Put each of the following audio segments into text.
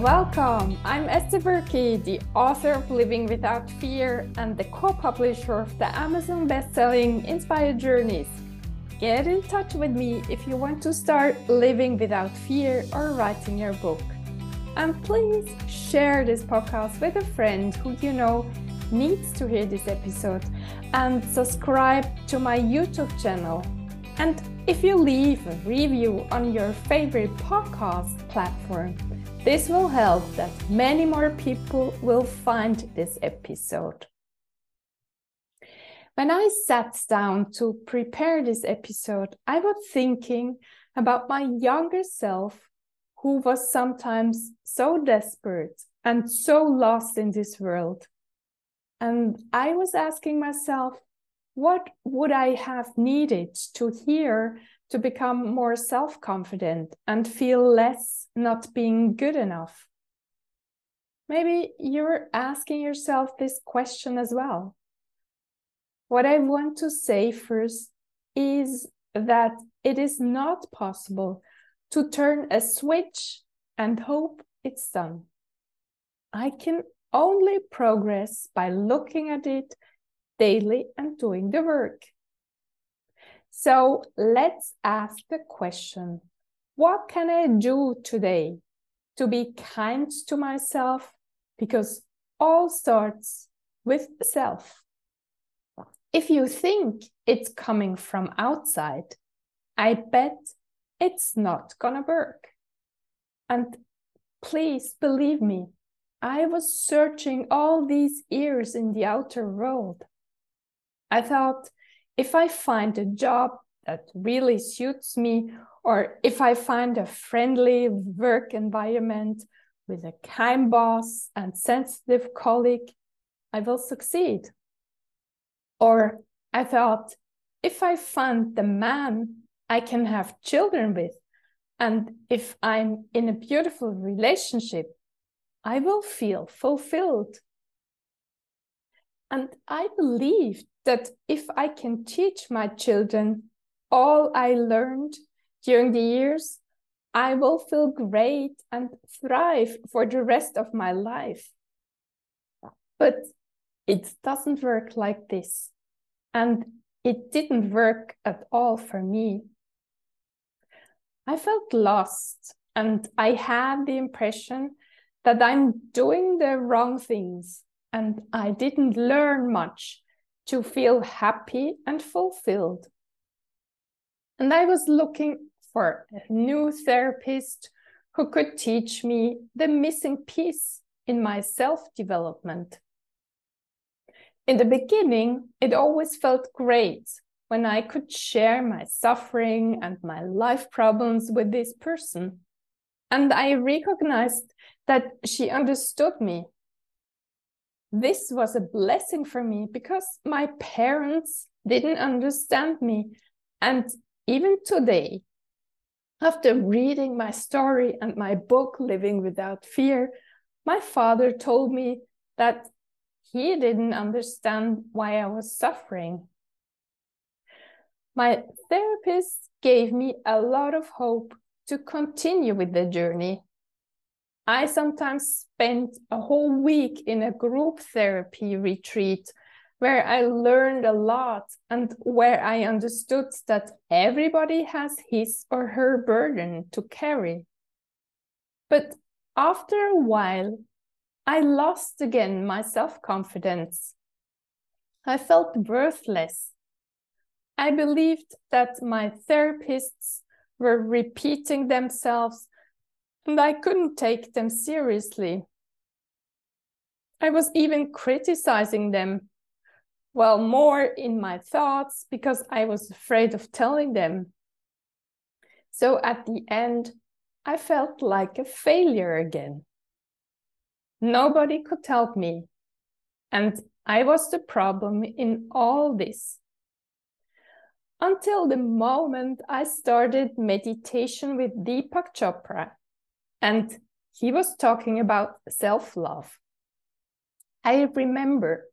Welcome! I'm Esther Berkey, the author of Living Without Fear and the co publisher of the Amazon best-selling Inspired Journeys. Get in touch with me if you want to start living without fear or writing your book. And please share this podcast with a friend who you know needs to hear this episode and subscribe to my YouTube channel. And if you leave a review on your favorite podcast platform, this will help that many more people will find this episode. When I sat down to prepare this episode, I was thinking about my younger self who was sometimes so desperate and so lost in this world. And I was asking myself, what would I have needed to hear to become more self confident and feel less not being good enough? Maybe you're asking yourself this question as well. What I want to say first is that it is not possible to turn a switch and hope it's done. I can only progress by looking at it daily and doing the work. So let's ask the question what can I do today to be kind to myself? Because all starts with self. If you think it's coming from outside, I bet it's not gonna work. And please believe me, I was searching all these years in the outer world. I thought if I find a job that really suits me, or if I find a friendly work environment with a kind boss and sensitive colleague, I will succeed. Or I thought, if I find the man I can have children with, and if I'm in a beautiful relationship, I will feel fulfilled. And I believed that if I can teach my children all I learned during the years, I will feel great and thrive for the rest of my life. But it doesn't work like this. And it didn't work at all for me. I felt lost and I had the impression that I'm doing the wrong things and I didn't learn much to feel happy and fulfilled. And I was looking for a new therapist who could teach me the missing piece in my self development. In the beginning, it always felt great when I could share my suffering and my life problems with this person. And I recognized that she understood me. This was a blessing for me because my parents didn't understand me. And even today, after reading my story and my book, Living Without Fear, my father told me that he didn't understand why I was suffering. My therapist gave me a lot of hope to continue with the journey. I sometimes spent a whole week in a group therapy retreat where I learned a lot and where I understood that everybody has his or her burden to carry. But after a while, I lost again my self confidence. I felt worthless. I believed that my therapists were repeating themselves and I couldn't take them seriously. I was even criticizing them well, more in my thoughts because I was afraid of telling them. So at the end, I felt like a failure again. Nobody could help me. And I was the problem in all this. Until the moment I started meditation with Deepak Chopra, and he was talking about self love. I remember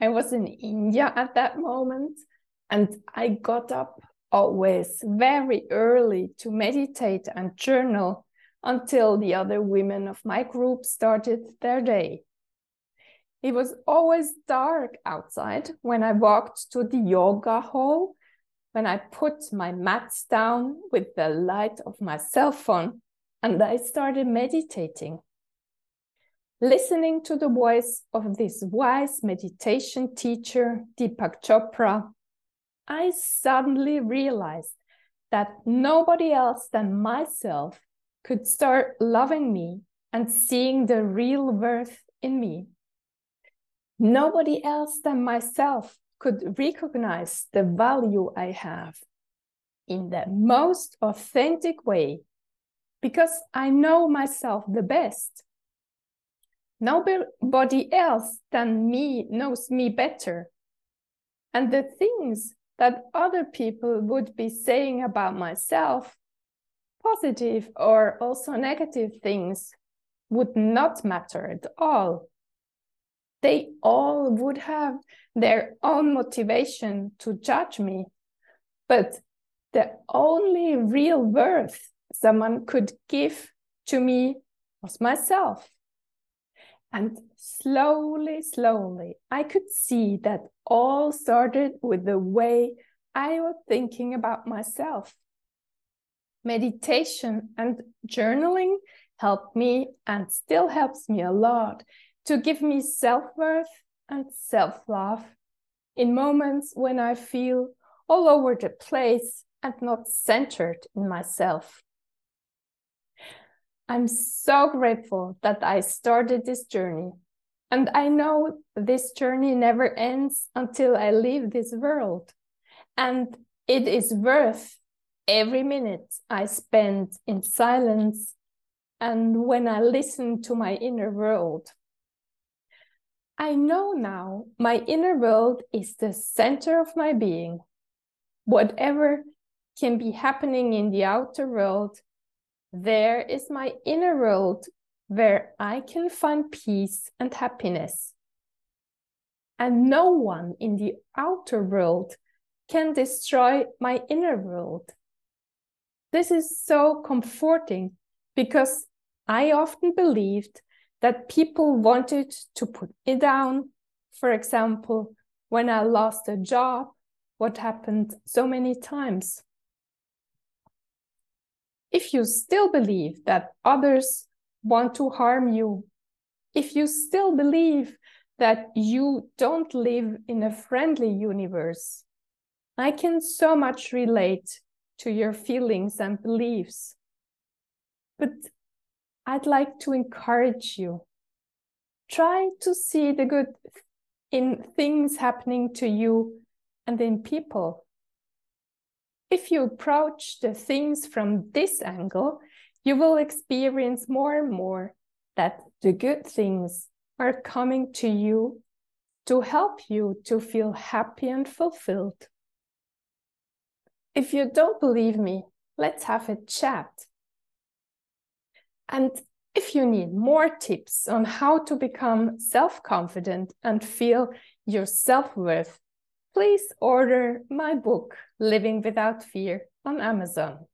I was in India at that moment, and I got up always very early to meditate and journal until the other women of my group started their day. It was always dark outside when I walked to the yoga hall, when I put my mats down with the light of my cell phone and I started meditating. Listening to the voice of this wise meditation teacher, Deepak Chopra, I suddenly realized that nobody else than myself could start loving me and seeing the real worth in me. Nobody else than myself could recognize the value I have in the most authentic way because I know myself the best. Nobody else than me knows me better. And the things that other people would be saying about myself, positive or also negative things, would not matter at all they all would have their own motivation to judge me. But the only real worth someone could give to me was myself. And slowly, slowly, I could see that all started with the way I was thinking about myself. Meditation and journaling helped me and still helps me a lot to give me self worth and self love in moments when I feel all over the place and not centered in myself. I'm so grateful that I started this journey. And I know this journey never ends until I leave this world. And it is worth every minute I spend in silence and when I listen to my inner world. I know now my inner world is the center of my being. Whatever can be happening in the outer world, there is my inner world where I can find peace and happiness. And no one in the outer world can destroy my inner world. This is so comforting because I often believed that people wanted to put me down. For example, when I lost a job, what happened so many times. If you still believe that others want to harm you, if you still believe that you don't live in a friendly universe, I can so much relate to your feelings and beliefs. But I'd like to encourage you. Try to see the good in things happening to you and in people. If you approach the things from this angle, you will experience more and more that the good things are coming to you to help you to feel happy and fulfilled. If you don't believe me, let's have a chat. And if you need more tips on how to become self confident and feel your self worth, please order my book, Living Without Fear, on Amazon.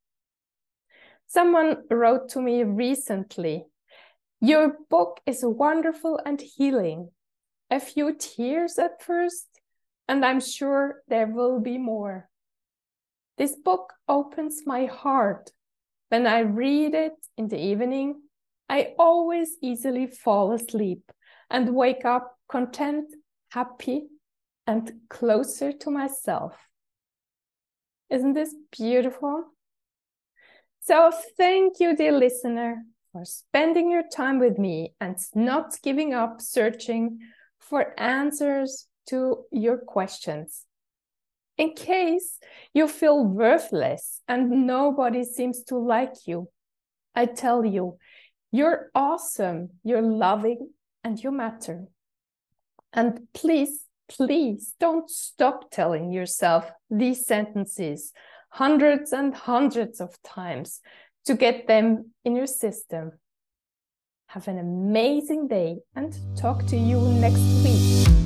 Someone wrote to me recently Your book is wonderful and healing. A few tears at first, and I'm sure there will be more. This book opens my heart when I read it in the evening, I always easily fall asleep and wake up content, happy, and closer to myself. Isn't this beautiful? So, thank you, dear listener, for spending your time with me and not giving up searching for answers to your questions in case you feel worthless and nobody seems to like you. I tell you, you're awesome, you're loving, and you matter. And please, please don't stop telling yourself these sentences hundreds and hundreds of times to get them in your system. Have an amazing day and talk to you next week.